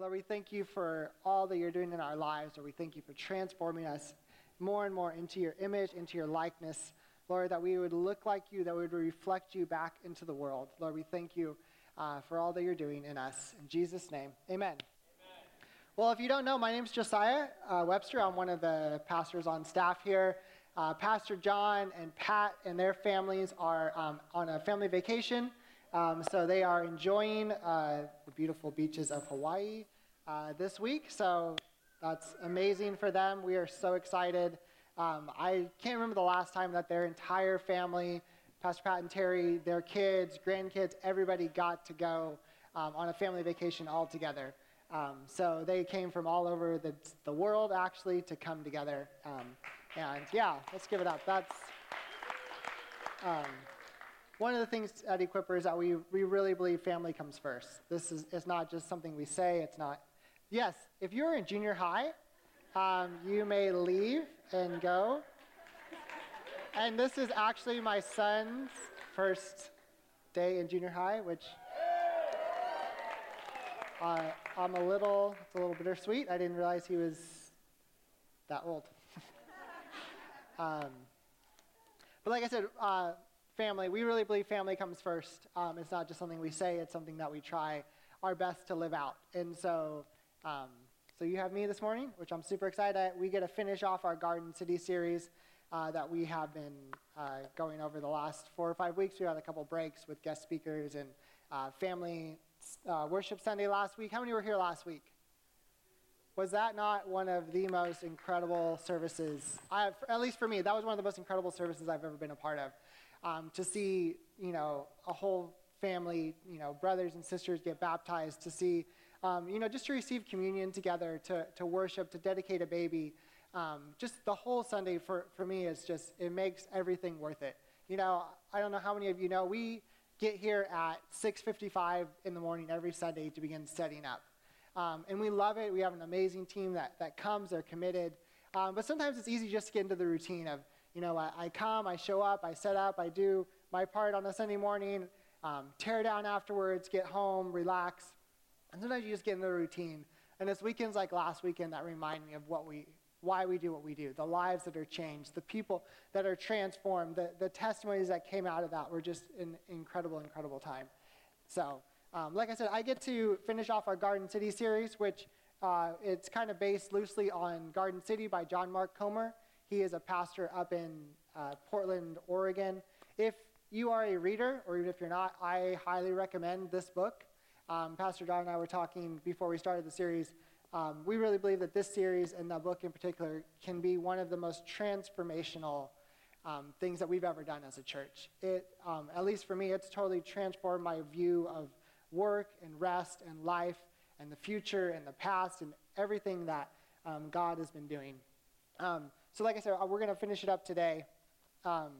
Lord, we thank you for all that you're doing in our lives. Lord, we thank you for transforming us more and more into your image, into your likeness. Lord, that we would look like you, that we would reflect you back into the world. Lord, we thank you uh, for all that you're doing in us. In Jesus' name, amen. amen. Well, if you don't know, my name is Josiah uh, Webster. I'm one of the pastors on staff here. Uh, Pastor John and Pat and their families are um, on a family vacation. Um, so they are enjoying uh, the beautiful beaches of Hawaii uh, this week. So that's amazing for them. We are so excited. Um, I can't remember the last time that their entire family, Pastor Pat and Terry, their kids, grandkids, everybody got to go um, on a family vacation all together. Um, so they came from all over the, the world actually to come together. Um, and yeah, let's give it up. That's. One of the things at Equiper is that we, we really believe family comes first. This is it's not just something we say. It's not. Yes, if you're in junior high, um, you may leave and go. And this is actually my son's first day in junior high, which uh, I'm a little, it's a little bittersweet. I didn't realize he was that old. um, but like I said, uh, family, we really believe family comes first. Um, it's not just something we say, it's something that we try our best to live out. And so, um, so you have me this morning, which I'm super excited. We get to finish off our Garden City series uh, that we have been uh, going over the last four or five weeks. We had a couple breaks with guest speakers and uh, family uh, worship Sunday last week. How many were here last week? Was that not one of the most incredible services? I, at least for me, that was one of the most incredible services I've ever been a part of um, to see, you know, a whole family, you know, brothers and sisters get baptized, to see, um, you know, just to receive communion together, to, to worship, to dedicate a baby. Um, just the whole Sunday for, for me is just, it makes everything worth it. You know, I don't know how many of you know, we get here at 6.55 in the morning every Sunday to begin setting up. Um, and we love it. We have an amazing team that, that comes, they're committed. Um, but sometimes it's easy just to get into the routine of, you know, I, I, come, I show up, I set up, I do my part on a Sunday morning, um, tear down afterwards, get home, relax. And sometimes you just get in the routine. And it's weekends like last weekend that remind me of what we, why we do what we do, the lives that are changed, the people that are transformed, the, the testimonies that came out of that were just an incredible, incredible time. So, um, like I said, I get to finish off our Garden City series, which uh, it's kind of based loosely on Garden City by John Mark Comer. He is a pastor up in uh, Portland, Oregon. If you are a reader, or even if you're not, I highly recommend this book. Um, pastor John and I were talking before we started the series. Um, we really believe that this series and the book in particular can be one of the most transformational um, things that we've ever done as a church. It, um, at least for me, it's totally transformed my view of work and rest and life and the future and the past and everything that um, God has been doing. Um, so, like I said, uh, we're going to finish it up today. Um,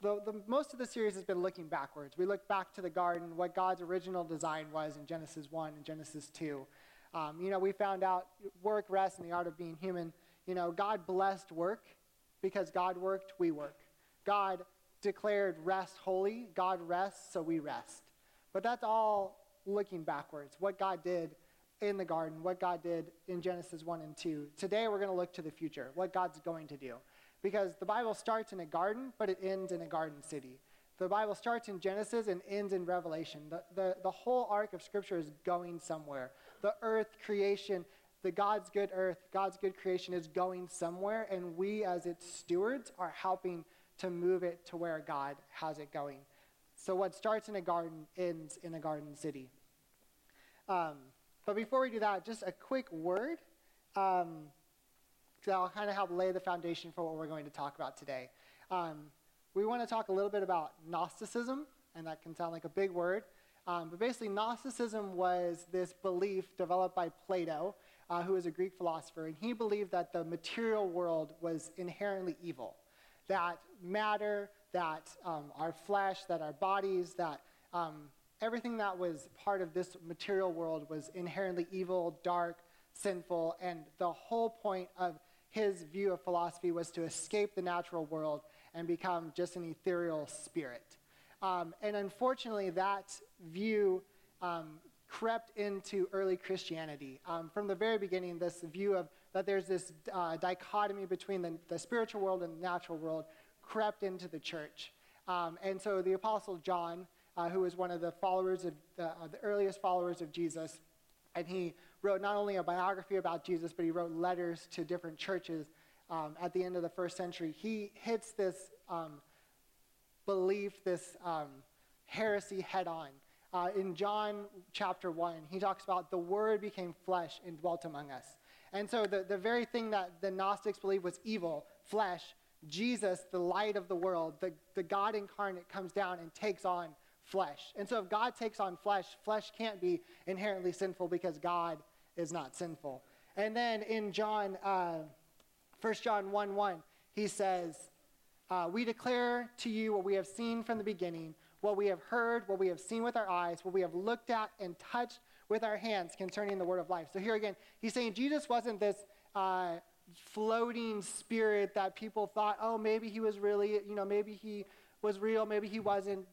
the, the, most of the series has been looking backwards. We look back to the garden, what God's original design was in Genesis 1 and Genesis 2. Um, you know, we found out work, rest, and the art of being human. You know, God blessed work because God worked, we work. God declared rest holy. God rests, so we rest. But that's all looking backwards. What God did in the garden, what God did in Genesis 1 and 2. Today we're going to look to the future, what God's going to do. Because the Bible starts in a garden, but it ends in a garden city. The Bible starts in Genesis and ends in Revelation. The, the, the whole arc of Scripture is going somewhere. The earth creation, the God's good earth, God's good creation is going somewhere, and we as its stewards are helping to move it to where God has it going. So what starts in a garden ends in a garden city. Um, but before we do that, just a quick word um, that'll kind of help lay the foundation for what we're going to talk about today. Um, we want to talk a little bit about Gnosticism, and that can sound like a big word. Um, but basically, Gnosticism was this belief developed by Plato, uh, who was a Greek philosopher, and he believed that the material world was inherently evil. That matter, that um, our flesh, that our bodies, that um, everything that was part of this material world was inherently evil, dark, sinful, and the whole point of his view of philosophy was to escape the natural world and become just an ethereal spirit. Um, and unfortunately, that view um, crept into early Christianity. Um, from the very beginning, this view of that there's this uh, dichotomy between the, the, spiritual world and the natural world crept into the church. Um, and so the Apostle John, uh, who was one of the followers of the, uh, the earliest followers of Jesus, and he wrote not only a biography about Jesus, but he wrote letters to different churches um, at the end of the first century. He hits this um, belief, this um, heresy head on. Uh, in John chapter 1, he talks about the Word became flesh and dwelt among us. And so the, the very thing that the Gnostics believed was evil, flesh, Jesus, the light of the world, the, the God incarnate, comes down and takes on flesh. And so if God takes on flesh, flesh can't be inherently sinful because God is not sinful. And then in John, uh, 1 John 1 1, he says, uh, We declare to you what we have seen from the beginning, what we have heard, what we have seen with our eyes, what we have looked at and touched with our hands concerning the word of life. So here again, he's saying Jesus wasn't this uh, floating spirit that people thought, oh, maybe he was really, you know, maybe he was real, maybe he wasn't.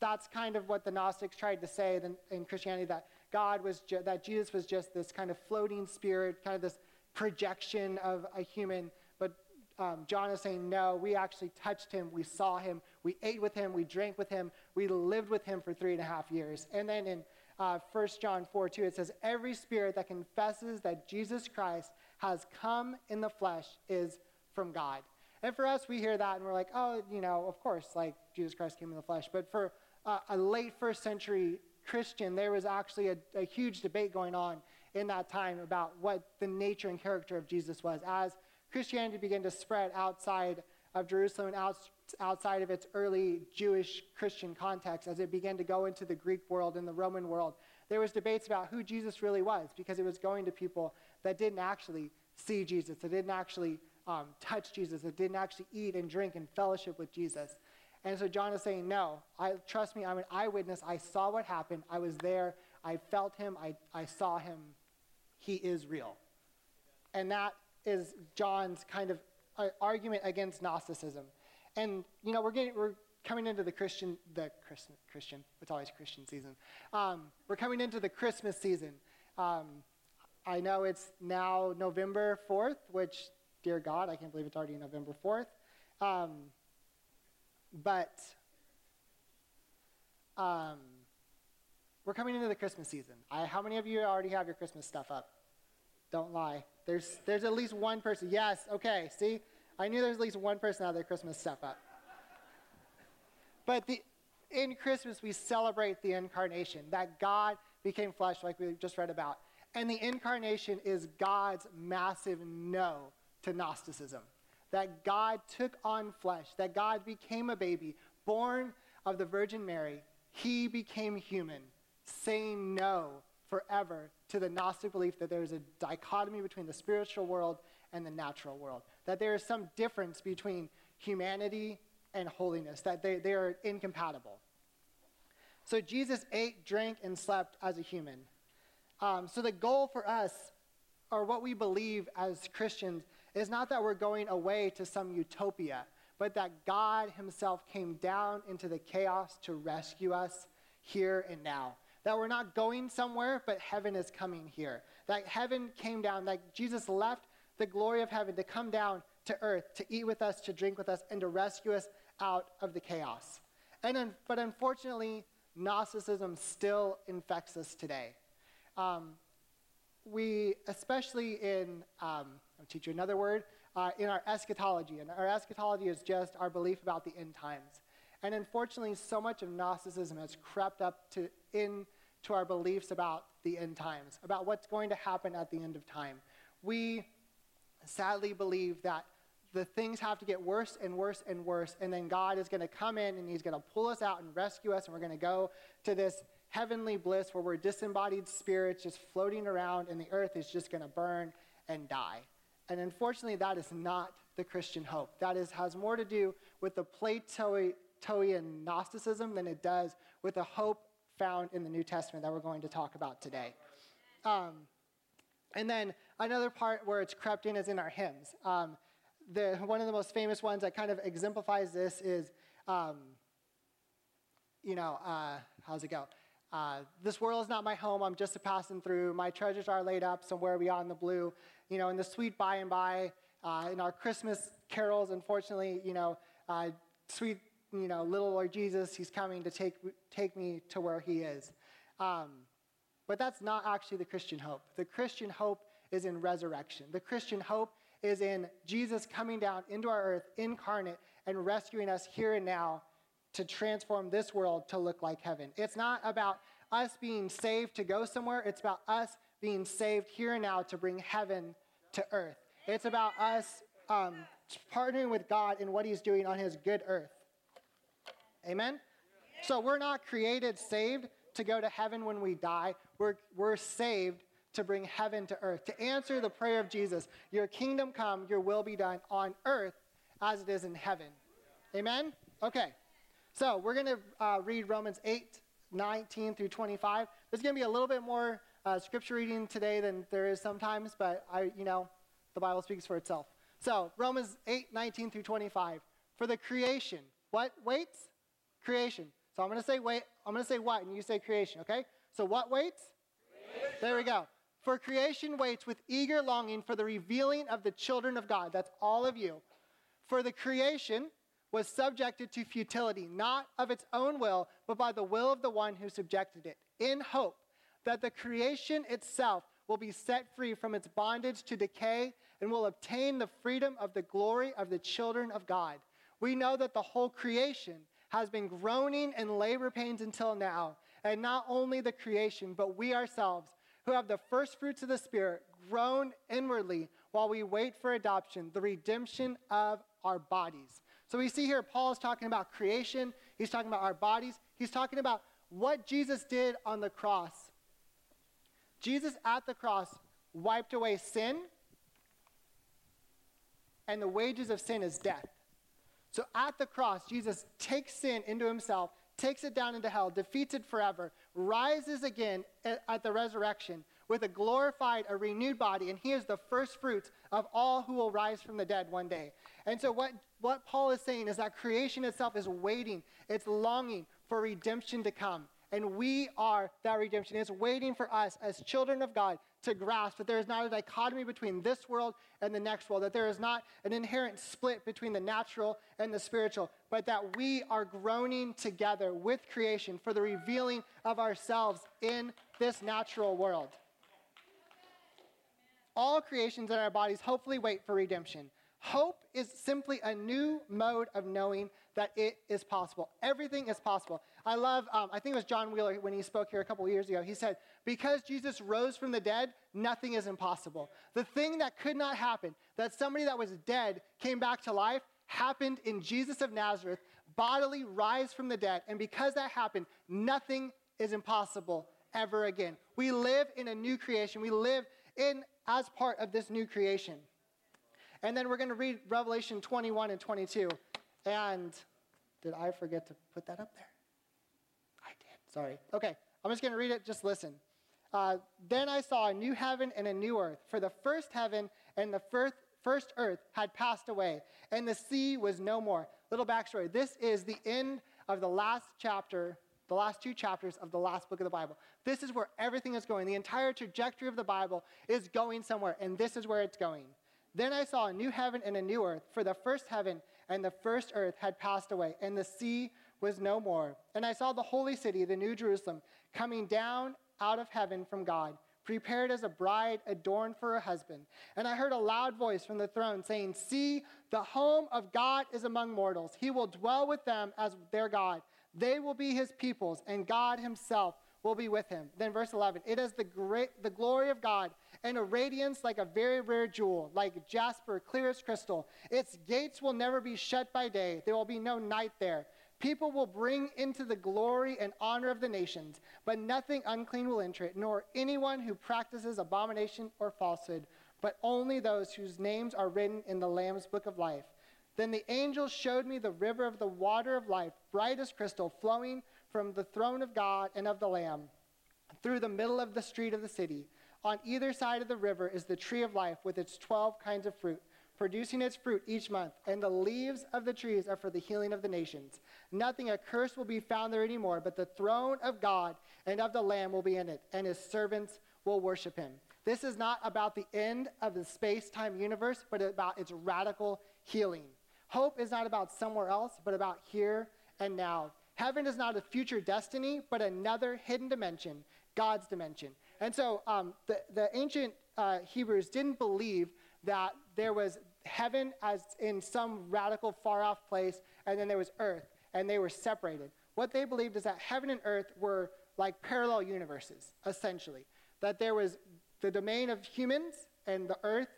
That's kind of what the Gnostics tried to say in Christianity that God was, ju- that Jesus was just this kind of floating spirit, kind of this projection of a human. But um, John is saying, no, we actually touched him, we saw him, we ate with him, we drank with him, we lived with him for three and a half years. And then in uh, 1 John 4 2, it says, Every spirit that confesses that Jesus Christ has come in the flesh is from God. And for us, we hear that and we're like, oh, you know, of course, like Jesus Christ came in the flesh. But for uh, a late first century Christian, there was actually a, a, huge debate going on in that time about what the nature and character of Jesus was. As Christianity began to spread outside of Jerusalem and out, outside of its early Jewish Christian context, as it began to go into the Greek world and the Roman world, there was debates about who Jesus really was because it was going to people that didn't actually see Jesus, that didn't actually um, touch Jesus, that didn't actually eat and drink and fellowship with Jesus. And so John is saying, No, I, trust me, I'm an eyewitness. I saw what happened. I was there. I felt him. I, I saw him. He is real. And that is John's kind of uh, argument against Gnosticism. And, you know, we're, getting, we're coming into the Christian, the Christian, Christian, it's always Christian season. Um, we're coming into the Christmas season. Um, I know it's now November 4th, which, dear God, I can't believe it's already November 4th. Um, but um, we're coming into the Christmas season. I, how many of you already have your Christmas stuff up? Don't lie. There's, there's at least one person. Yes, okay, see? I knew there's at least one person out their Christmas stuff up. But the, in Christmas, we celebrate the incarnation, that God became flesh, like we just read about. And the incarnation is God's massive no to Gnosticism that God took on flesh, that God became a baby, born of the Virgin Mary. He became human, saying no forever to the Gnostic belief that there is a dichotomy between the spiritual world and the natural world, that there is some difference between humanity and holiness, that they, they are incompatible. So Jesus ate, drank, and slept as a human. Um, so the goal for us, or what we believe as Christians, is not that we're going away to some utopia, but that God Himself came down into the chaos to rescue us here and now. That we're not going somewhere, but heaven is coming here. That heaven came down, that Jesus left the glory of heaven to come down to earth, to eat with us, to drink with us, and to rescue us out of the chaos. And but unfortunately, Gnosticism still infects us today. Um, we, especially in um, I'll teach you another word, uh, in our eschatology. And our eschatology is just our belief about the end times. And unfortunately, so much of Gnosticism has crept up to into our beliefs about the end times, about what's going to happen at the end of time. We sadly believe that the things have to get worse and worse and worse, and then God is going to come in and He's going to pull us out and rescue us, and we're going to go to this heavenly bliss where we're disembodied spirits just floating around, and the earth is just going to burn and die. And unfortunately, that is not the Christian hope. That is, has more to do with the Platonian Gnosticism than it does with the hope found in the New Testament that we're going to talk about today. Um, and then another part where it's crept in is in our hymns. Um, the, one of the most famous ones that kind of exemplifies this is, um, you know, uh, how's it go? Uh, this world is not my home. I'm just a passing through. My treasures are laid up somewhere beyond the blue. You know, in the sweet by and by, uh, in our Christmas carols, unfortunately, you know, uh, sweet, you know, little Lord Jesus, he's coming to take, take me to where he is. Um, but that's not actually the Christian hope. The Christian hope is in resurrection. The Christian hope is in Jesus coming down into our earth incarnate and rescuing us here and now to transform this world to look like heaven. It's not about us being saved to go somewhere, it's about us being saved here and now to bring heaven to earth. It's about us um, partnering with God in what He's doing on His good earth. Amen? So we're not created saved to go to heaven when we die. We're, we're saved to bring heaven to earth, to answer the prayer of Jesus Your kingdom come, your will be done on earth as it is in heaven. Amen? Okay. So we're going to uh, read Romans 8, 19 through 25. There's going to be a little bit more uh, scripture reading today than there is sometimes, but I, you know, the Bible speaks for itself. So Romans 8, 19 through 25. For the creation, what waits? Creation. So I'm going to say wait. I'm going to say what, and you say creation. Okay. So what waits? Creation. There we go. For creation waits with eager longing for the revealing of the children of God. That's all of you. For the creation was subjected to futility, not of its own will, but by the will of the one who subjected it, in hope that the creation itself will be set free from its bondage to decay and will obtain the freedom of the glory of the children of God. We know that the whole creation has been groaning in labor pains until now, and not only the creation, but we ourselves, who have the first fruits of the Spirit, groan inwardly while we wait for adoption, the redemption of our bodies. So we see here Paul is talking about creation, he's talking about our bodies, he's talking about what Jesus did on the cross. Jesus at the cross wiped away sin, and the wages of sin is death. So at the cross, Jesus takes sin into himself, takes it down into hell, defeats it forever, rises again at the resurrection with a glorified, a renewed body, and he is the first fruits of all who will rise from the dead one day. And so, what, what Paul is saying is that creation itself is waiting, it's longing for redemption to come. And we are that redemption. It's waiting for us as children of God to grasp that there is not a dichotomy between this world and the next world, that there is not an inherent split between the natural and the spiritual, but that we are groaning together with creation for the revealing of ourselves in this natural world. All creations in our bodies hopefully wait for redemption. Hope is simply a new mode of knowing that it is possible. Everything is possible. I love, um, I think it was John Wheeler when he spoke here a couple years ago. He said, Because Jesus rose from the dead, nothing is impossible. The thing that could not happen, that somebody that was dead came back to life, happened in Jesus of Nazareth, bodily rise from the dead. And because that happened, nothing is impossible ever again. We live in a new creation. We live in as part of this new creation. And then we're going to read Revelation 21 and 22. And did I forget to put that up there? I did. Sorry. Okay. I'm just going to read it. Just listen. Uh, then I saw a new heaven and a new earth, for the first heaven and the first, first earth had passed away, and the sea was no more. Little backstory this is the end of the last chapter, the last two chapters of the last book of the Bible. This is where everything is going. The entire trajectory of the Bible is going somewhere, and this is where it's going. Then I saw a new heaven and a new earth, for the first heaven and the first earth had passed away, and the sea was no more. And I saw the holy city, the new Jerusalem, coming down out of heaven from God, prepared as a bride adorned for her husband. And I heard a loud voice from the throne saying, See, the home of God is among mortals. He will dwell with them as their God. They will be his peoples, and God himself will be with him. Then verse 11, it is the great the glory of God and a radiance like a very rare jewel, like jasper, clear as crystal. Its gates will never be shut by day. There will be no night there. People will bring into the glory and honor of the nations, but nothing unclean will enter it, nor anyone who practices abomination or falsehood, but only those whose names are written in the Lamb's book of life. Then the angel showed me the river of the water of life, bright as crystal, flowing from the throne of God and of the Lamb through the middle of the street of the city. On either side of the river is the tree of life with its 12 kinds of fruit, producing its fruit each month, and the leaves of the trees are for the healing of the nations. Nothing accursed will be found there anymore, but the throne of God and of the Lamb will be in it, and his servants will worship him. This is not about the end of the space time universe, but about its radical healing. Hope is not about somewhere else, but about here and now. Heaven is not a future destiny, but another hidden dimension, God's dimension. And so um, the, the ancient uh, Hebrews didn't believe that there was heaven as in some radical far off place, and then there was earth, and they were separated. What they believed is that heaven and earth were like parallel universes, essentially. That there was the domain of humans and the earth,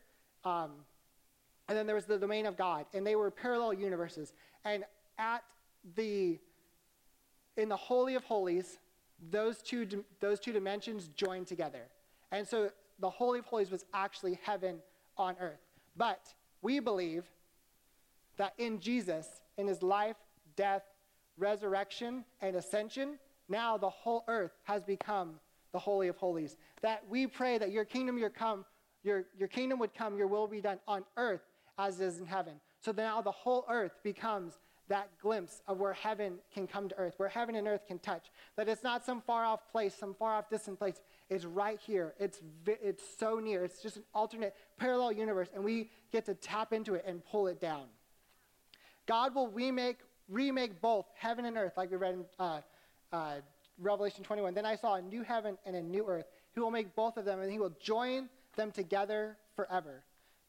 um, and then there was the domain of God, and they were parallel universes. And at the in the holy of holies, those two those two dimensions joined together, and so the holy of holies was actually heaven on earth. But we believe that in Jesus, in his life, death, resurrection, and ascension, now the whole earth has become the Holy of Holies. That we pray that your kingdom your come, your, your kingdom would come, your will be done on earth as it is in heaven. So now the whole earth becomes that glimpse of where heaven can come to earth, where heaven and earth can touch. That it's not some far off place, some far off distant place. It's right here. It's, it's so near. It's just an alternate, parallel universe, and we get to tap into it and pull it down. God will remake, remake both heaven and earth, like we read in uh, uh, Revelation 21. Then I saw a new heaven and a new earth. He will make both of them, and he will join them together forever.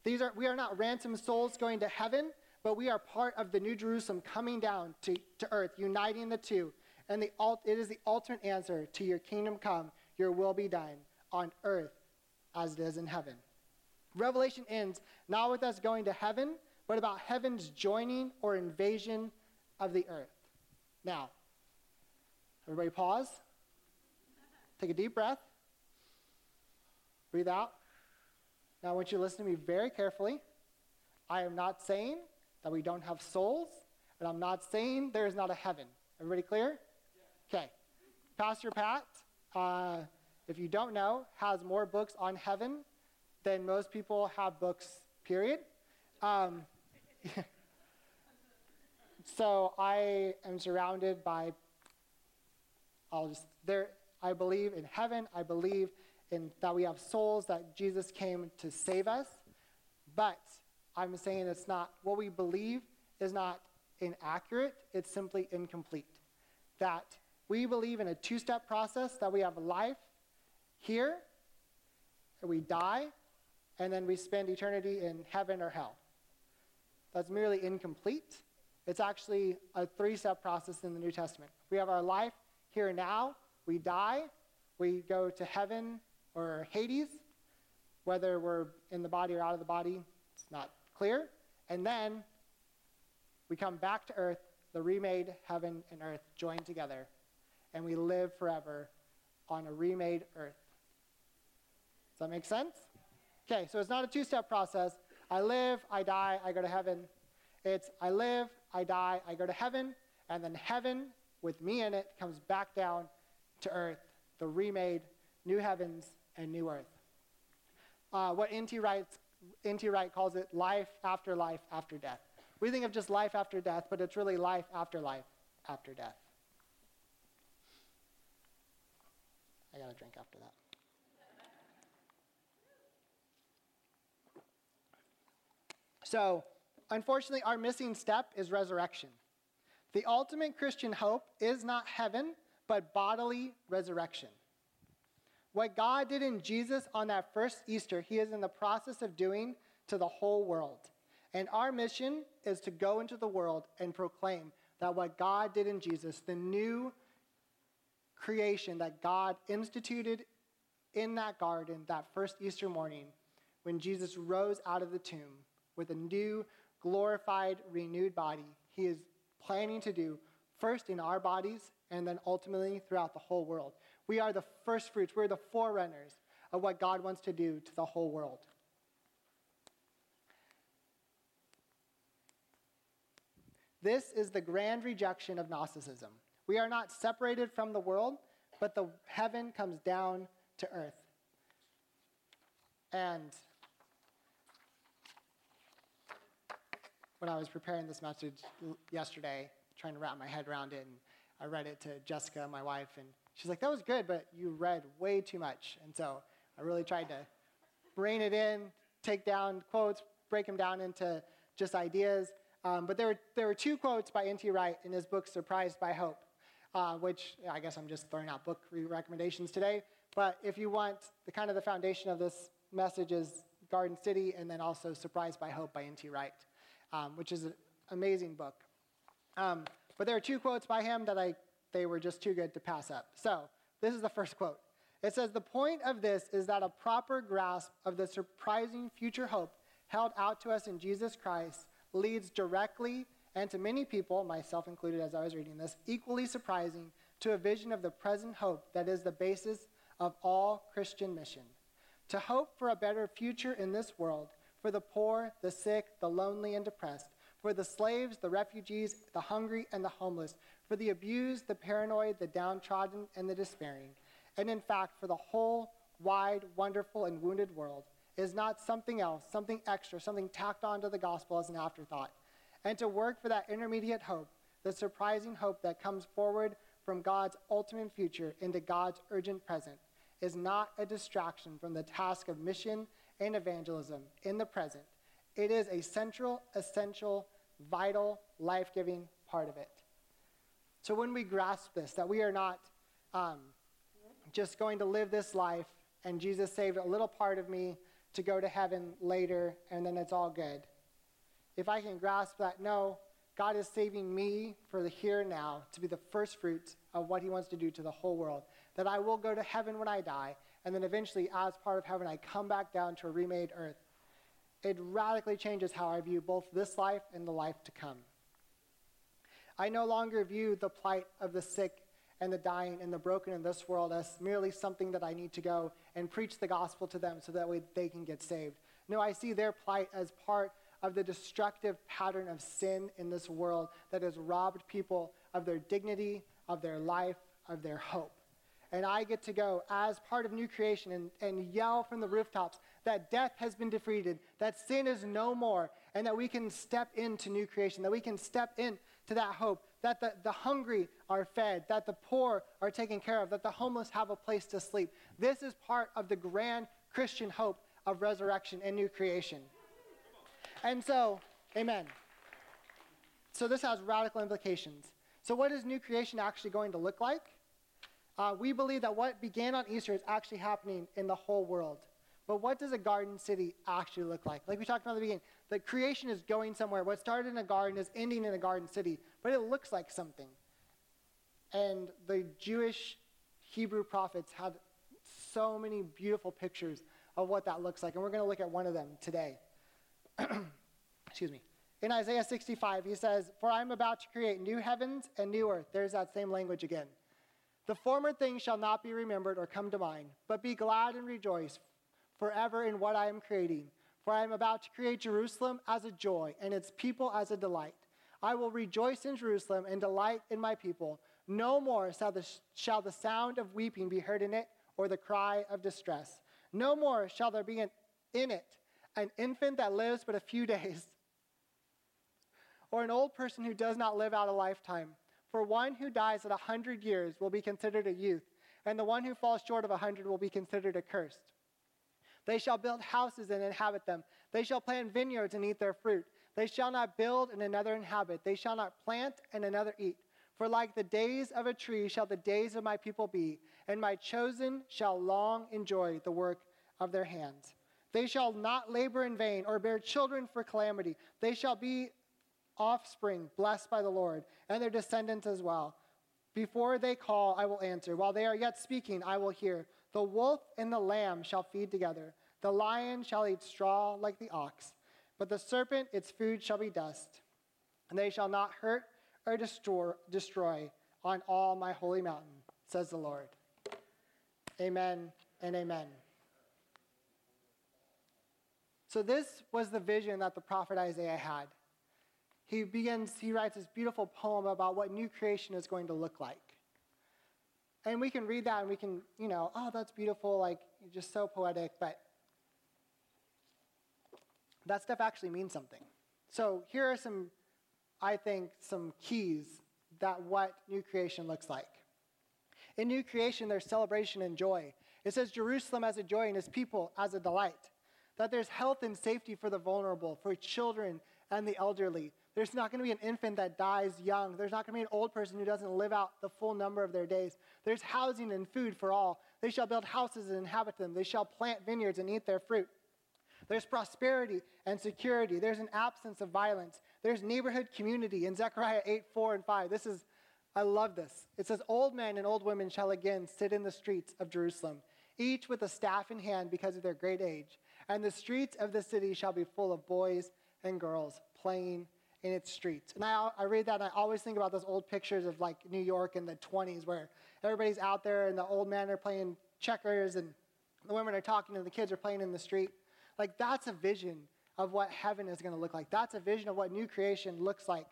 These are, we are not ransomed souls going to heaven, but we are part of the New Jerusalem coming down to, to earth, uniting the two. And the, it is the ultimate answer to your kingdom come, your will be done on earth as it is in heaven. Revelation ends not with us going to heaven, but about heaven's joining or invasion of the earth. Now, everybody pause. Take a deep breath. Breathe out. Now, I want you to listen to me very carefully. I am not saying that we don't have souls, and I'm not saying there is not a heaven. Everybody clear? Okay. Pastor Pat, uh, if you don't know, has more books on heaven than most people have books, period. Um, so I am surrounded by, I'll just, there, I believe in heaven. I believe in that we have souls, that Jesus came to save us. But I'm saying it's not, what we believe is not inaccurate, it's simply incomplete. That we believe in a two step process that we have life here, and we die, and then we spend eternity in heaven or hell. That's merely incomplete. It's actually a three step process in the New Testament. We have our life here now, we die, we go to heaven or Hades, whether we're in the body or out of the body, it's not clear. And then we come back to earth, the remade heaven and earth joined together, and we live forever on a remade earth. Does that make sense? Okay, so it's not a two step process. I live, I die, I go to heaven. It's I live, I die, I go to heaven, and then heaven with me in it comes back down to earth, the remade new heavens and new earth. Uh, what N.T. Wright, N.T. Wright calls it life after life after death. We think of just life after death, but it's really life after life after death. I got a drink after that. So, unfortunately, our missing step is resurrection. The ultimate Christian hope is not heaven, but bodily resurrection. What God did in Jesus on that first Easter, He is in the process of doing to the whole world. And our mission is to go into the world and proclaim that what God did in Jesus, the new creation that God instituted in that garden that first Easter morning, when Jesus rose out of the tomb with a new, glorified, renewed body, He is planning to do first in our bodies and then ultimately throughout the whole world. We are the first fruits, we're the forerunners of what God wants to do to the whole world. This is the grand rejection of Gnosticism. We are not separated from the world, but the heaven comes down to earth. And when I was preparing this message yesterday, trying to wrap my head around it, and I read it to Jessica, my wife, and she's like, "That was good, but you read way too much." And so I really tried to rein it in, take down quotes, break them down into just ideas. Um, but there were, there were two quotes by N.T. Wright in his book, Surprised by Hope, uh, which I guess I'm just throwing out book recommendations today. But if you want the kind of the foundation of this message is Garden City and then also Surprised by Hope by N.T. Wright, um, which is an amazing book. Um, but there are two quotes by him that I, they were just too good to pass up. So this is the first quote. It says, The point of this is that a proper grasp of the surprising future hope held out to us in Jesus Christ leads directly and to many people, myself included as I was reading this, equally surprising to a vision of the present hope that is the basis of all Christian mission. To hope for a better future in this world, for the poor, the sick, the lonely, and depressed, for the slaves, the refugees, the hungry, and the homeless, for the abused, the paranoid, the downtrodden, and the despairing, and in fact, for the whole wide, wonderful, and wounded world, is not something else, something extra, something tacked onto the gospel as an afterthought. And to work for that intermediate hope, the surprising hope that comes forward from God's ultimate future into God's urgent present, is not a distraction from the task of mission and evangelism in the present. It is a central, essential, vital, life giving part of it. So when we grasp this, that we are not um, just going to live this life and Jesus saved a little part of me to go to heaven later and then it's all good. If I can grasp that, no, God is saving me for the here and now to be the first fruits of what he wants to do to the whole world. That I will go to heaven when I die, and then eventually, as part of heaven, I come back down to a remade earth. It radically changes how I view both this life and the life to come. I no longer view the plight of the sick and the dying and the broken in this world as merely something that I need to go and preach the gospel to them so that way they can get saved. No, I see their plight as part of the destructive pattern of sin in this world that has robbed people of their dignity, of their life, of their hope. And I get to go as part of new creation and, and yell from the rooftops that death has been defeated, that sin is no more, and that we can step into new creation, that we can step into that hope, that the, the hungry are fed, that the poor are taken care of, that the homeless have a place to sleep. This is part of the grand Christian hope of resurrection and new creation. And so, amen. So this has radical implications. So, what is new creation actually going to look like? Uh, we believe that what began on Easter is actually happening in the whole world. But what does a garden city actually look like? Like we talked about at the beginning, the creation is going somewhere. What started in a garden is ending in a garden city, but it looks like something. And the Jewish Hebrew prophets had so many beautiful pictures of what that looks like, and we're going to look at one of them today. Excuse me. In Isaiah 65, he says, For I am about to create new heavens and new earth. There's that same language again. The former things shall not be remembered or come to mind, but be glad and rejoice forever in what I am creating. For I am about to create Jerusalem as a joy and its people as a delight. I will rejoice in Jerusalem and delight in my people. No more shall the, shall the sound of weeping be heard in it or the cry of distress. No more shall there be an, in it an infant that lives but a few days or an old person who does not live out a lifetime. For one who dies at a hundred years will be considered a youth, and the one who falls short of a hundred will be considered accursed. They shall build houses and inhabit them. They shall plant vineyards and eat their fruit. They shall not build and another inhabit. They shall not plant and another eat. For like the days of a tree shall the days of my people be, and my chosen shall long enjoy the work of their hands. They shall not labor in vain or bear children for calamity. They shall be offspring blessed by the Lord, and their descendants as well. Before they call, I will answer. While they are yet speaking, I will hear. The wolf and the lamb shall feed together. The lion shall eat straw like the ox. But the serpent, its food shall be dust. And they shall not hurt or destroy, on all my holy mountain, says the Lord. Amen and amen. So, this was the vision that the prophet Isaiah had he begins, he writes this beautiful poem about what new creation is going to look like. And we can read that and we can, you know, oh, that's beautiful, like, just so poetic, but that stuff actually means something. So here are some, I think, some keys that what new creation looks like. In new creation, there's celebration and joy. It says Jerusalem as a joy and his people as a delight. That there's health and safety for the vulnerable, for children and the elderly. There's not going to be an infant that dies young. There's not going to be an old person who doesn't live out the full number of their days. There's housing and food for all. They shall build houses and inhabit them. They shall plant vineyards and eat their fruit. There's prosperity and security. There's an absence of violence. There's neighborhood community in Zechariah 8, 4, and 5. This is, I love this. It says, Old men and old women shall again sit in the streets of Jerusalem, each with a staff in hand because of their great age. And the streets of the city shall be full of boys and girls playing in its streets. And I, I read that and I always think about those old pictures of like New York in the 20s where everybody's out there and the old men are playing checkers and the women are talking and the kids are playing in the street. Like, that's a vision of what heaven is going to look like. That's a vision of what new creation looks like.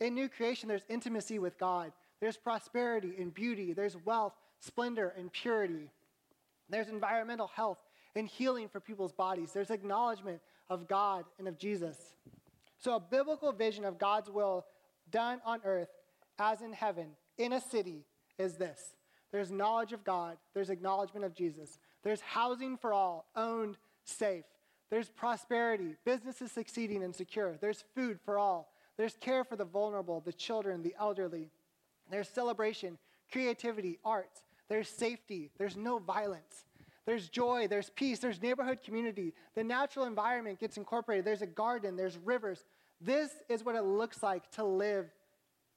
In new creation, there's intimacy with God, there's prosperity and beauty, there's wealth, splendor, and purity. There's environmental health and healing for people's bodies. There's acknowledgement of God and of Jesus. So, a biblical vision of God's will done on earth as in heaven in a city is this there's knowledge of God, there's acknowledgement of Jesus, there's housing for all, owned, safe. There's prosperity, businesses succeeding and secure. There's food for all. There's care for the vulnerable, the children, the elderly. There's celebration, creativity, arts. There's safety. There's no violence. There's joy. There's peace. There's neighborhood community. The natural environment gets incorporated. There's a garden. There's rivers. This is what it looks like to live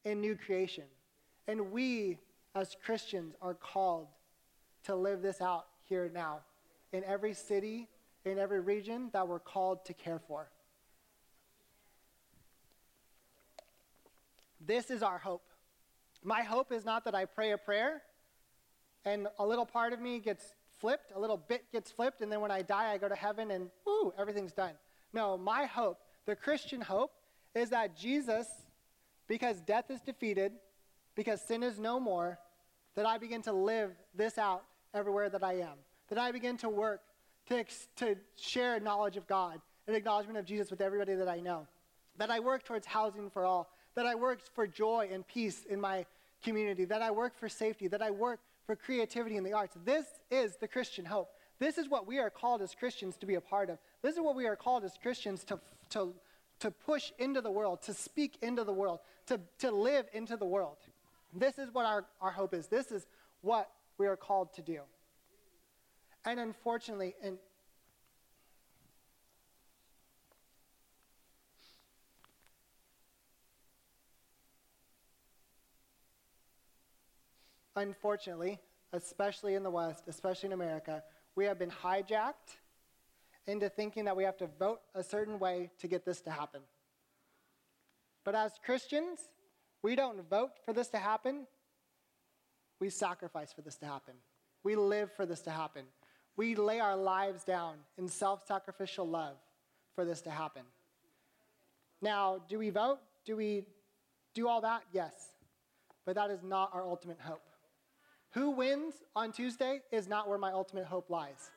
in new creation. And we, as Christians, are called to live this out here now in every city in every region that we're called to care for. This is our hope. My hope is not that I pray a prayer and a little part of me gets flipped, a little bit gets flipped, and then when I die, I go to heaven and woo, everything's done. No, my hope, the Christian hope, is that Jesus, because death is defeated, because sin is no more, that I begin to live this out everywhere that I am. That I begin to work to, to share knowledge of God and acknowledgement of Jesus with everybody that I know. That I work towards housing for all. That I work for joy and peace in my community. That I work for safety. That I work for creativity in the arts. This is the Christian hope. This is what we are called as Christians to be a part of. This is what we are called as Christians to, to, to push into the world, to speak into the world, to, to live into the world. This is what our, our hope is. This is what we are called to do. And unfortunately, and unfortunately, especially in the West, especially in America, we have been hijacked into thinking that we have to vote a certain way to get this to happen. But as Christians, we don't vote for this to happen, we sacrifice for this to happen. We live for this to happen. We lay our lives down in self sacrificial love for this to happen. Now, do we vote? Do we do all that? Yes. But that is not our ultimate hope. Who wins on Tuesday is not where my ultimate hope lies.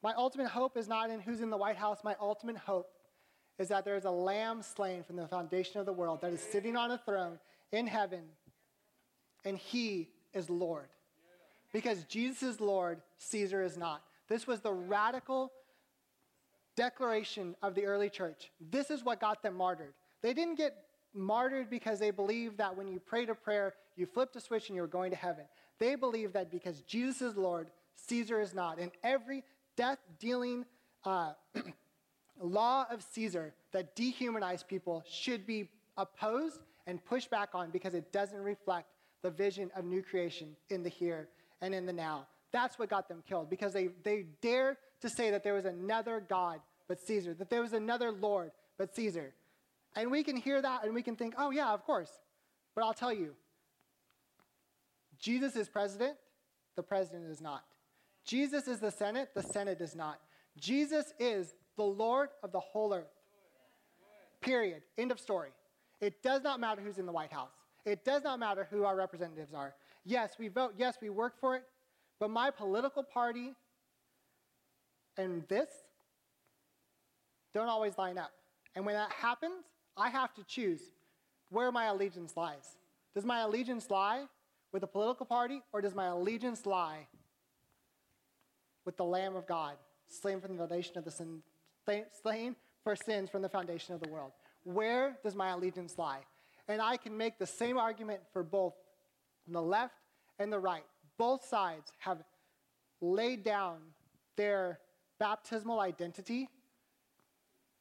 My ultimate hope is not in who's in the White House. My ultimate hope is that there is a lamb slain from the foundation of the world that is sitting on a throne in heaven, and he is Lord because Jesus is Lord, Caesar is not. This was the radical declaration of the early church. This is what got them martyred. They didn't get martyred because they believed that when you prayed a prayer, you flipped a switch and you were going to heaven. They believe that because Jesus is Lord, Caesar is not. And every death dealing uh, law of Caesar that dehumanized people should be opposed and pushed back on because it doesn't reflect the vision of new creation in the here and in the now. That's what got them killed because they, they dared to say that there was another God but Caesar, that there was another Lord but Caesar. And we can hear that and we can think, oh, yeah, of course. But I'll tell you, Jesus is president, the president is not. Jesus is the Senate, the Senate is not. Jesus is the Lord of the whole earth. Period. End of story. It does not matter who's in the White House. It does not matter who our representatives are. Yes, we vote. Yes, we work for it. But my political party and this don't always line up. And when that happens, I have to choose where my allegiance lies. Does my allegiance lie with a political party, or does my allegiance lie with the Lamb of God, slain from the foundation of the sin, slain for sins from the foundation of the world? Where does my allegiance lie? And I can make the same argument for both the left and the right. Both sides have laid down their baptismal identity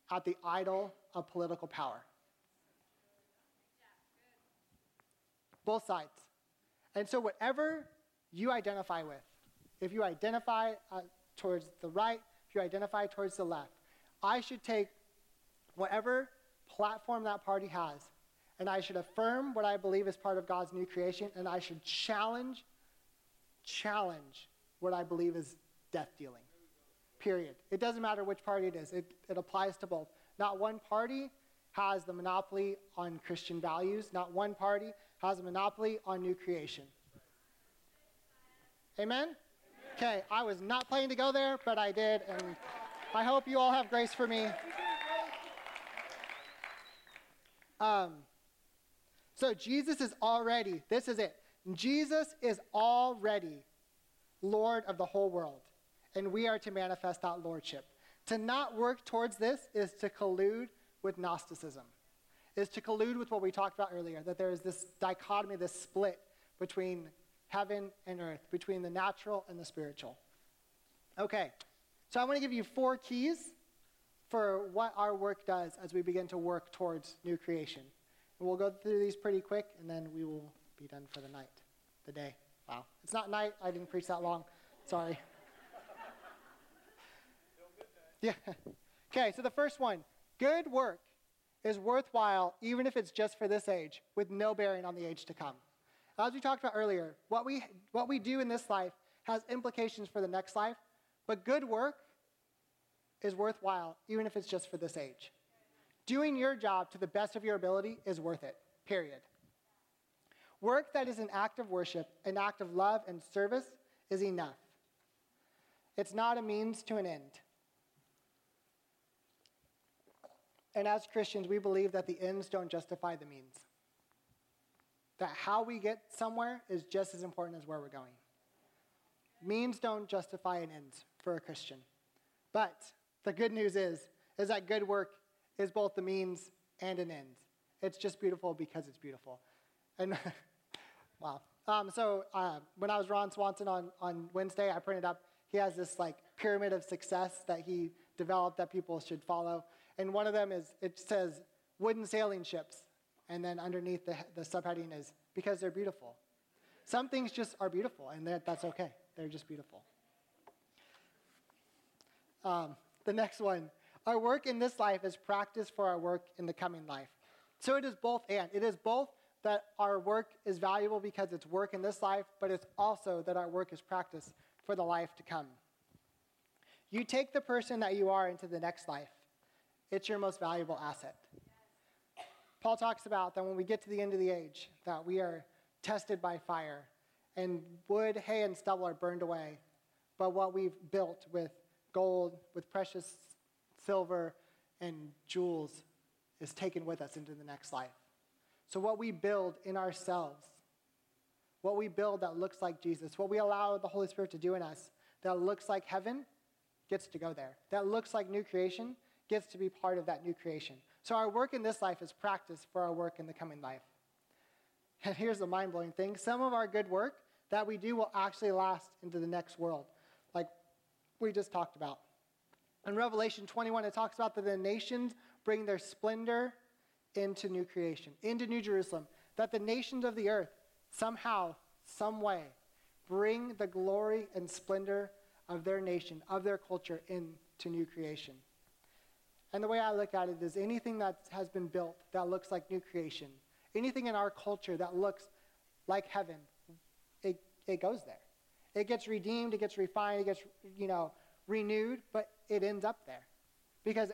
at the idol of political power. Both sides. And so, whatever you identify with, if you identify uh, towards the right, if you identify towards the left, I should take whatever platform that party has, and I should affirm what I believe is part of God's new creation, and I should challenge, challenge what I believe is death dealing. Period. It doesn't matter which party it is, it, it applies to both. Not one party has the monopoly on Christian values, not one party has a monopoly on new creation. Amen? Okay, I was not planning to go there, but I did, and I hope you all have grace for me. Um, so Jesus is already, this is it. Jesus is already Lord of the whole world, and we are to manifest that lordship. To not work towards this is to collude with Gnosticism, is to collude with what we talked about earlier, that there is this dichotomy, this split between heaven and earth, between the natural and the spiritual. Okay, so I want to give you four keys for what our work does as we begin to work towards new creation. And we'll go through these pretty quick, and then we will be done for the night, the day. Wow. It's not night. I didn't preach that long. Sorry. Yeah. Okay, so the first one good work is worthwhile even if it's just for this age, with no bearing on the age to come. As we talked about earlier, what we, what we do in this life has implications for the next life, but good work is worthwhile even if it's just for this age. Doing your job to the best of your ability is worth it, period. Work that is an act of worship, an act of love and service is enough. It's not a means to an end. And as Christians, we believe that the ends don't justify the means. That how we get somewhere is just as important as where we're going. Means don't justify an end for a Christian. But the good news is, is that good work is both the means and an end. It's just beautiful because it's beautiful. And wow. Um, so uh, when I was Ron Swanson on, on Wednesday, I printed up, he has this like pyramid of success that he developed that people should follow. And one of them is, it says wooden sailing ships. And then underneath the, the subheading is because they're beautiful. Some things just are beautiful, and that's okay. They're just beautiful. Um, the next one our work in this life is practice for our work in the coming life. So it is both and. It is both that our work is valuable because it's work in this life, but it's also that our work is practice for the life to come. You take the person that you are into the next life, it's your most valuable asset. Paul talks about that when we get to the end of the age, that we are tested by fire, and wood, hay, and stubble are burned away. But what we've built with gold, with precious silver, and jewels is taken with us into the next life. So, what we build in ourselves, what we build that looks like Jesus, what we allow the Holy Spirit to do in us that looks like heaven, gets to go there. That looks like new creation, gets to be part of that new creation. So our work in this life is practice for our work in the coming life. And here's the mind blowing thing some of our good work that we do will actually last into the next world, like we just talked about. In Revelation 21, it talks about that the nations bring their splendor into new creation, into New Jerusalem, that the nations of the earth somehow, some way, bring the glory and splendor of their nation, of their culture into new creation. And the way I look at it is anything that has been built that looks like new creation, anything in our culture that looks like heaven, it, it goes there. It gets redeemed, it gets refined, it gets, you know, renewed, but it ends up there. Because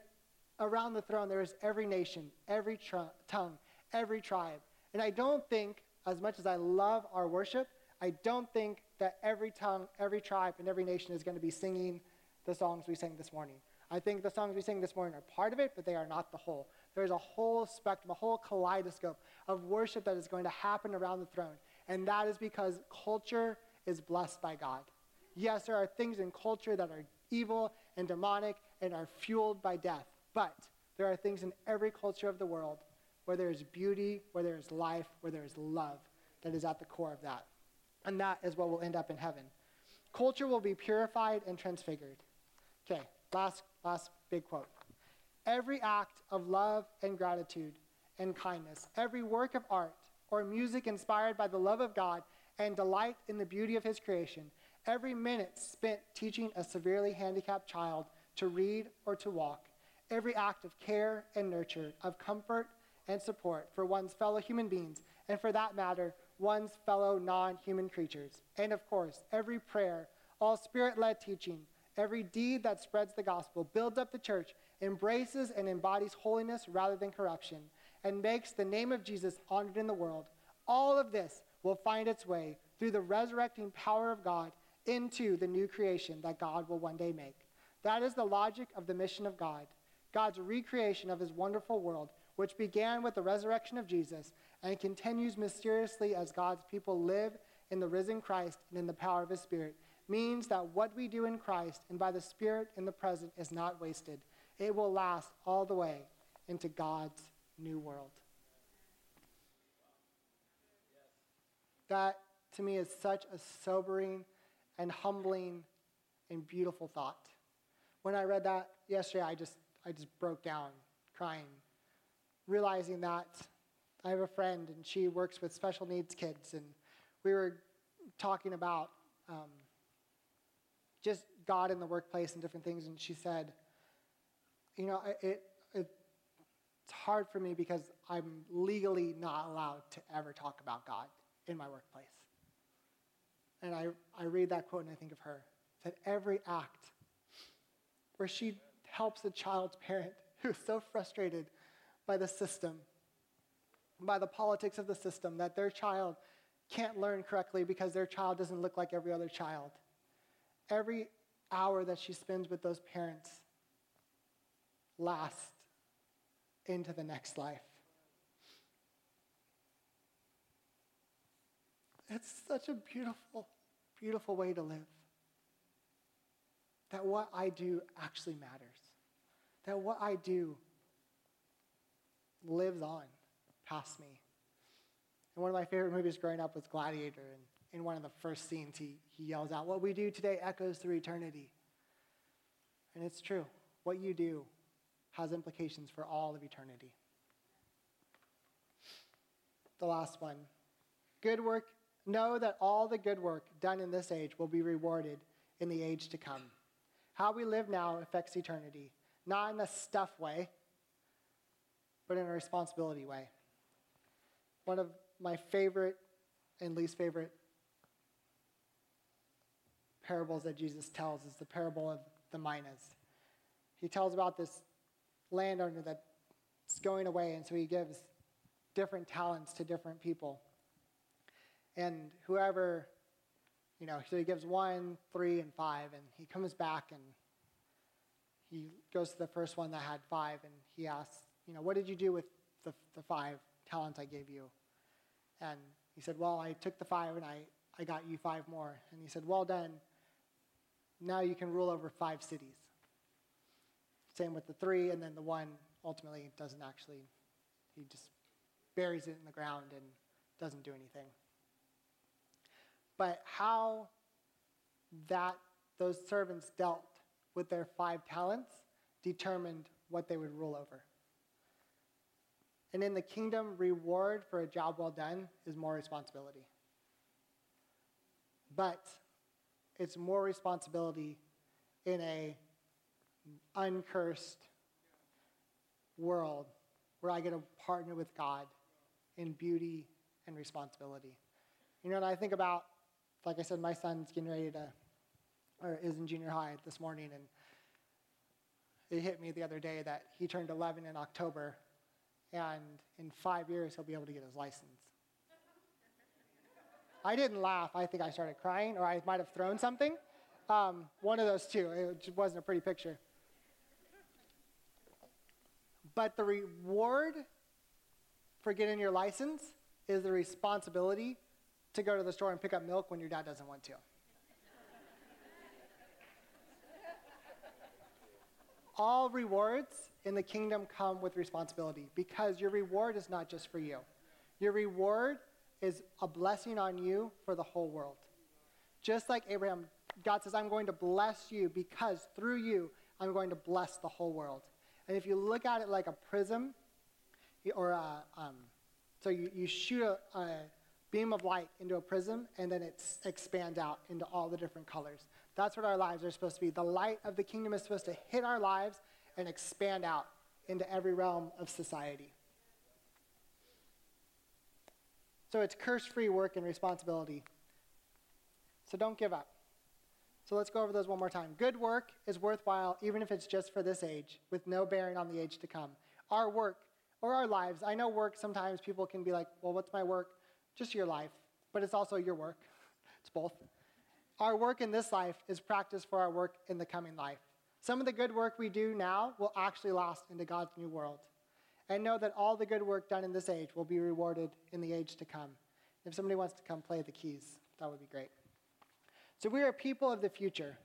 around the throne there is every nation, every tr- tongue, every tribe. And I don't think, as much as I love our worship, I don't think that every tongue, every tribe, and every nation is going to be singing the songs we sang this morning. I think the songs we sing this morning are part of it, but they are not the whole. There's a whole spectrum, a whole kaleidoscope of worship that is going to happen around the throne. And that is because culture is blessed by God. Yes, there are things in culture that are evil and demonic and are fueled by death. But there are things in every culture of the world where there is beauty, where there is life, where there is love that is at the core of that. And that is what will end up in heaven. Culture will be purified and transfigured. Okay, last, last big quote. Every act of love and gratitude and kindness, every work of art or music inspired by the love of God and delight in the beauty of His creation, every minute spent teaching a severely handicapped child to read or to walk, every act of care and nurture, of comfort and support for one's fellow human beings, and for that matter, one's fellow non human creatures. And of course, every prayer, all spirit led teaching, every deed that spreads the gospel, builds up the church, embraces and embodies holiness rather than corruption, and makes the name of Jesus honored in the world. All of this will find its way through the resurrecting power of God into the new creation that God will one day make. That is the logic of the mission of God God's recreation of his wonderful world, which began with the resurrection of Jesus and continues mysteriously as God's people live in the risen Christ and in the power of his Spirit, means that what we do in Christ and by the Spirit in the present is not wasted. It will last all the way into God's new world. That, to me, is such a sobering and humbling and beautiful thought. When I read that yesterday, I just, I just broke down crying, realizing that I have a friend and she works with special needs kids, and we were talking about um, just God in the workplace and different things, and she said, You know, it, it, it's hard for me because I'm legally not allowed to ever talk about God in my workplace. And I, I read that quote and I think of her that every act where she helps a child's parent who's so frustrated by the system, by the politics of the system, that their child can't learn correctly because their child doesn't look like every other child. Every hour that she spends with those parents lasts into the next life. It's such a beautiful, beautiful way to live. That what I do actually matters. That what I do lives on past me. And one of my favorite movies growing up was Gladiator. And in one of the first scenes, he, he yells out, What we do today echoes through eternity. And it's true. What you do has implications for all of eternity. The last one good work Know that all the good work done in this age will be rewarded in the age to come. How we live now affects eternity, not in a stuff way, but in a responsibility way. One of my favorite and least favorite parables that Jesus tells is the parable of the minas. He tells about this landowner that's going away, and so he gives different talents to different people. And whoever, you know, so he gives one, three, and five, and he comes back and he goes to the first one that had five, and he asks, you know, what did you do with the, the five talents I gave you? And he said, well, I took the five and I, I got you five more. And he said, well done. Now you can rule over five cities. Same with the three, and then the one ultimately doesn't actually, he just buries it in the ground and doesn't do anything but how that those servants dealt with their five talents determined what they would rule over. And in the kingdom, reward for a job well done is more responsibility. But it's more responsibility in a uncursed world where I get to partner with God in beauty and responsibility. You know, and I think about like I said, my son's getting ready to, or is in junior high this morning, and it hit me the other day that he turned 11 in October, and in five years he'll be able to get his license. I didn't laugh. I think I started crying, or I might have thrown something. Um, one of those two. It wasn't a pretty picture. But the reward for getting your license is the responsibility to go to the store and pick up milk when your dad doesn't want to. All rewards in the kingdom come with responsibility because your reward is not just for you. Your reward is a blessing on you for the whole world. Just like Abraham, God says, I'm going to bless you because through you, I'm going to bless the whole world. And if you look at it like a prism, or a, um, so you, you shoot a, a beam of light into a prism and then it expands out into all the different colors. That's what our lives are supposed to be. The light of the kingdom is supposed to hit our lives and expand out into every realm of society. So it's curse free work and responsibility. So don't give up. So let's go over those one more time. Good work is worthwhile even if it's just for this age, with no bearing on the age to come. Our work or our lives, I know work sometimes people can be like, well, what's my work? Just your life, but it's also your work. It's both. Our work in this life is practice for our work in the coming life. Some of the good work we do now will actually last into God's new world. And know that all the good work done in this age will be rewarded in the age to come. If somebody wants to come play the keys, that would be great. So we are people of the future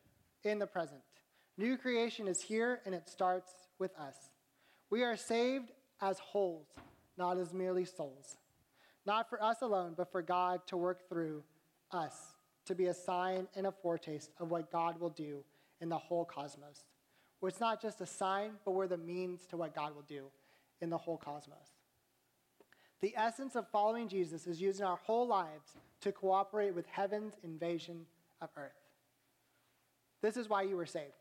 in the present. New creation is here and it starts with us. We are saved as wholes, not as merely souls. Not for us alone, but for God to work through us to be a sign and a foretaste of what God will do in the whole cosmos. Where it's not just a sign, but we're the means to what God will do in the whole cosmos. The essence of following Jesus is using our whole lives to cooperate with heaven's invasion of earth. This is why you were saved.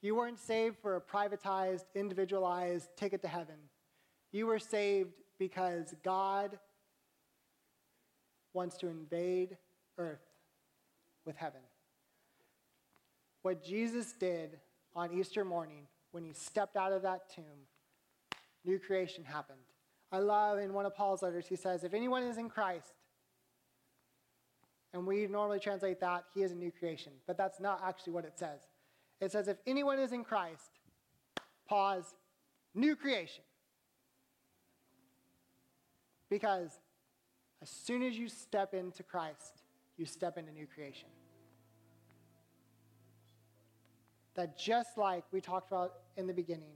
You weren't saved for a privatized, individualized ticket to heaven. You were saved because God wants to invade earth with heaven what Jesus did on Easter morning when he stepped out of that tomb, new creation happened. I love in one of Paul's letters, he says, If anyone is in Christ, and we normally translate that, he is a new creation. But that's not actually what it says. It says, If anyone is in Christ, pause, new creation. Because as soon as you step into Christ, you step into new creation. that just like we talked about in the beginning,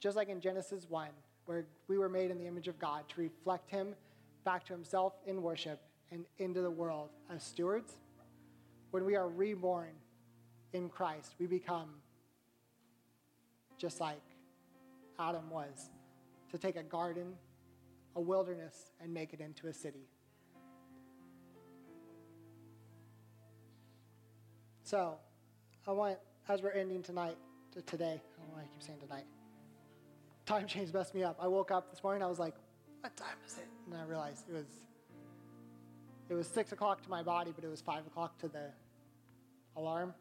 just like in Genesis 1, where we were made in the image of God to reflect Him back to Himself in worship and into the world as stewards, when we are reborn in Christ, we become just like Adam was to take a garden, a wilderness, and make it into a city. So, I want as we're ending tonight, to today, know why I keep saying tonight. Time change messed me up. I woke up this morning, I was like, what time is it? And I realized it was it was six o'clock to my body, but it was five o'clock to the alarm.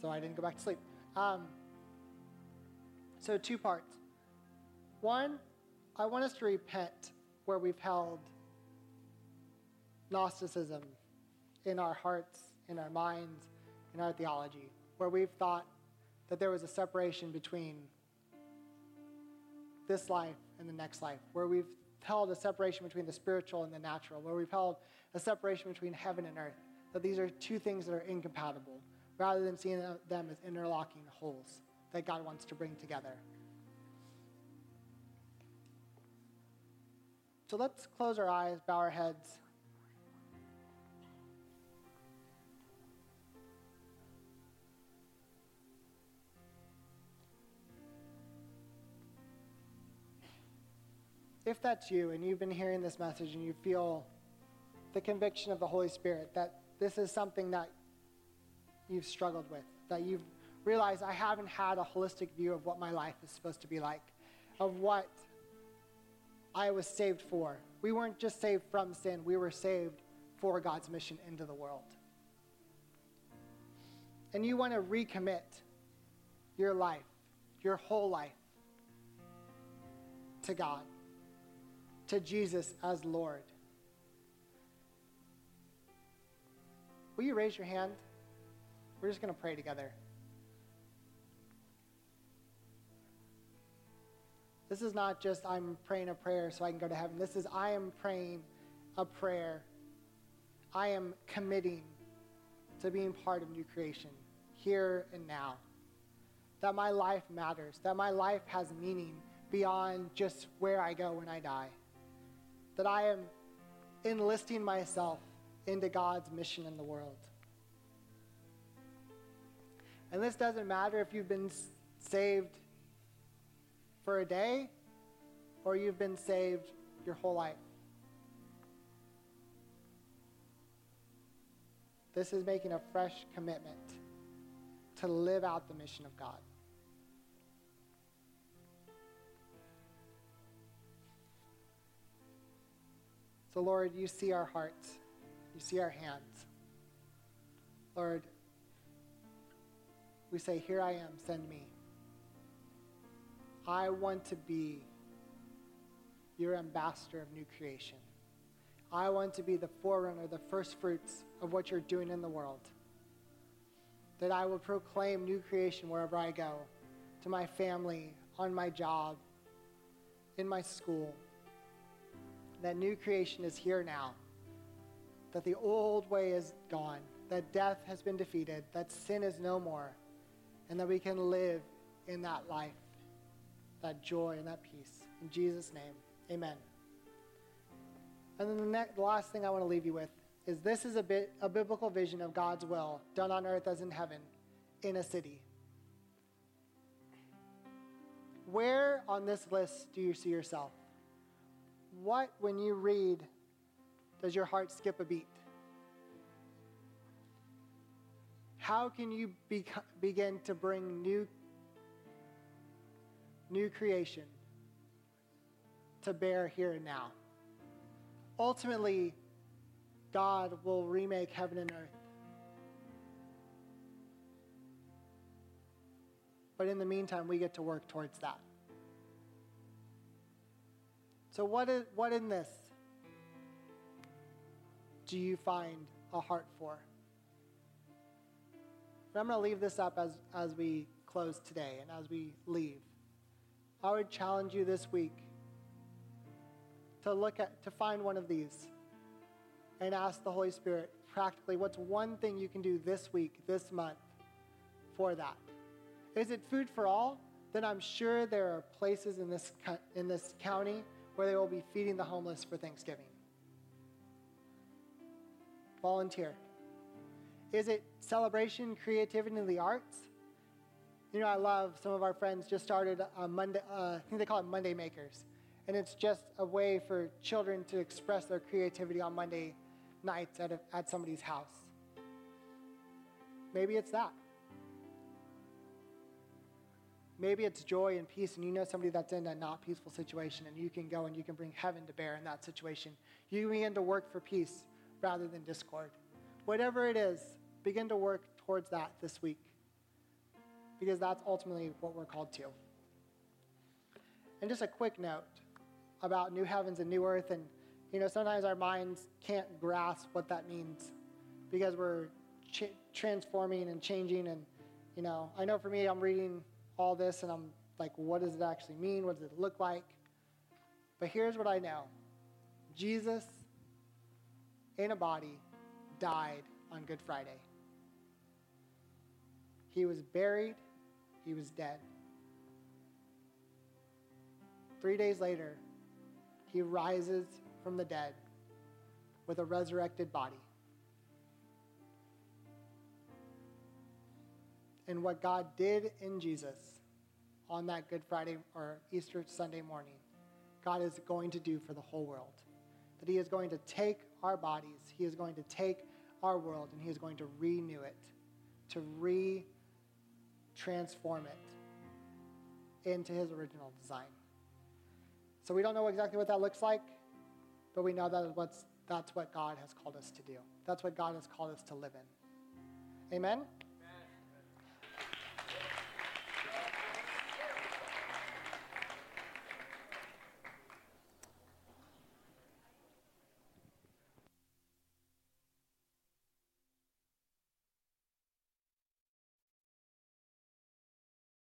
So I didn't go back to sleep. Um, so two parts. One, I want us to repent where we've held Gnosticism in our hearts, in our minds, in our theology, where we've thought that there was a separation between this life and the next life, where we've held a separation between the spiritual and the natural, where we've held a separation between heaven and earth, that these are two things that are incompatible, rather than seeing them as interlocking wholes that God wants to bring together. So let's close our eyes, bow our heads. If that's you and you've been hearing this message and you feel the conviction of the Holy Spirit that this is something that you've struggled with, that you've realized I haven't had a holistic view of what my life is supposed to be like, of what I was saved for. We weren't just saved from sin, we were saved for God's mission into the world. And you want to recommit your life, your whole life, to God to Jesus as Lord. Will you raise your hand? We're just going to pray together. This is not just I'm praying a prayer so I can go to heaven. This is I am praying a prayer. I am committing to being part of new creation here and now. That my life matters, that my life has meaning beyond just where I go when I die. That I am enlisting myself into God's mission in the world. And this doesn't matter if you've been saved for a day or you've been saved your whole life. This is making a fresh commitment to live out the mission of God. So, Lord, you see our hearts, you see our hands. Lord, we say, Here I am, send me. I want to be your ambassador of new creation. I want to be the forerunner, the first fruits of what you're doing in the world. That I will proclaim new creation wherever I go, to my family, on my job, in my school. That new creation is here now. That the old way is gone. That death has been defeated. That sin is no more. And that we can live in that life, that joy and that peace. In Jesus' name, amen. And then the, next, the last thing I want to leave you with is this is a bit a biblical vision of God's will done on earth as in heaven in a city. Where on this list do you see yourself? What, when you read, does your heart skip a beat? How can you be, begin to bring new, new creation to bear here and now? Ultimately, God will remake heaven and earth. But in the meantime, we get to work towards that. So, what, is, what in this do you find a heart for? And I'm going to leave this up as, as we close today and as we leave. I would challenge you this week to look at, to find one of these and ask the Holy Spirit practically what's one thing you can do this week, this month for that. Is it food for all? Then I'm sure there are places in this, in this county where they will be feeding the homeless for Thanksgiving. Volunteer. Is it celebration, creativity, and the arts? You know, I love some of our friends just started a Monday, uh, I think they call it Monday Makers. And it's just a way for children to express their creativity on Monday nights at, a, at somebody's house. Maybe it's that. Maybe it's joy and peace, and you know somebody that's in a not peaceful situation, and you can go and you can bring heaven to bear in that situation. You begin to work for peace rather than discord. Whatever it is, begin to work towards that this week, because that's ultimately what we're called to. And just a quick note about new heavens and new earth, and you know, sometimes our minds can't grasp what that means because we're ch- transforming and changing. And, you know, I know for me, I'm reading all this and I'm like, what does it actually mean? What does it look like? But here's what I know Jesus in a body died on Good Friday. He was buried, he was dead. Three days later, he rises from the dead with a resurrected body. And what God did in Jesus on that Good Friday or Easter Sunday morning, God is going to do for the whole world. That He is going to take our bodies, He is going to take our world, and He is going to renew it, to re transform it into His original design. So we don't know exactly what that looks like, but we know that what's, that's what God has called us to do. That's what God has called us to live in. Amen?